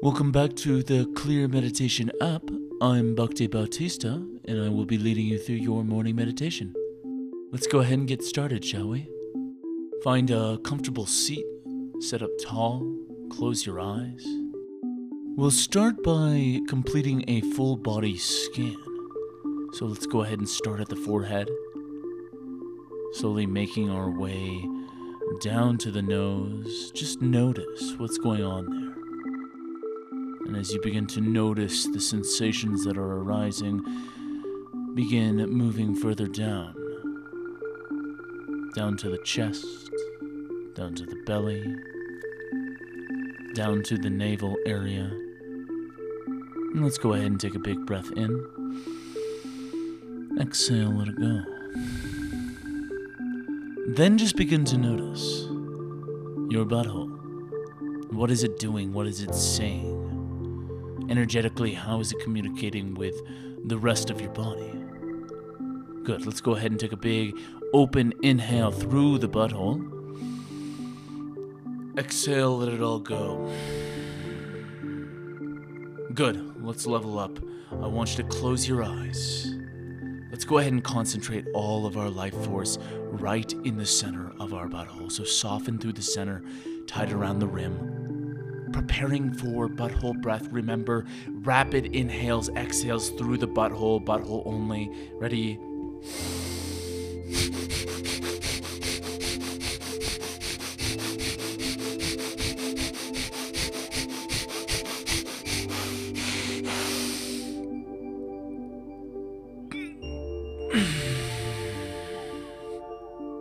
Welcome back to the Clear Meditation app. I'm Bhakti Bautista, and I will be leading you through your morning meditation. Let's go ahead and get started, shall we? Find a comfortable seat, set up tall, close your eyes. We'll start by completing a full body scan. So let's go ahead and start at the forehead, slowly making our way down to the nose. Just notice what's going on there. And as you begin to notice the sensations that are arising, begin moving further down. Down to the chest, down to the belly, down to the navel area. And let's go ahead and take a big breath in. Exhale, let it go. Then just begin to notice your butthole. What is it doing? What is it saying? Energetically, how is it communicating with the rest of your body? Good. Let's go ahead and take a big open inhale through the butthole. Exhale, let it all go. Good. Let's level up. I want you to close your eyes. Let's go ahead and concentrate all of our life force right in the center of our butthole. So soften through the center, tight around the rim preparing for butthole breath. Remember, rapid inhales, exhales through the butthole, butthole only. Ready?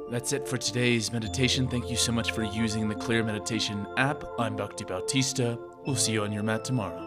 That's it for today's meditation. Thank you so much for using the Clear Meditation app. I'm Bhakti Bautista. We'll see you on your mat tomorrow.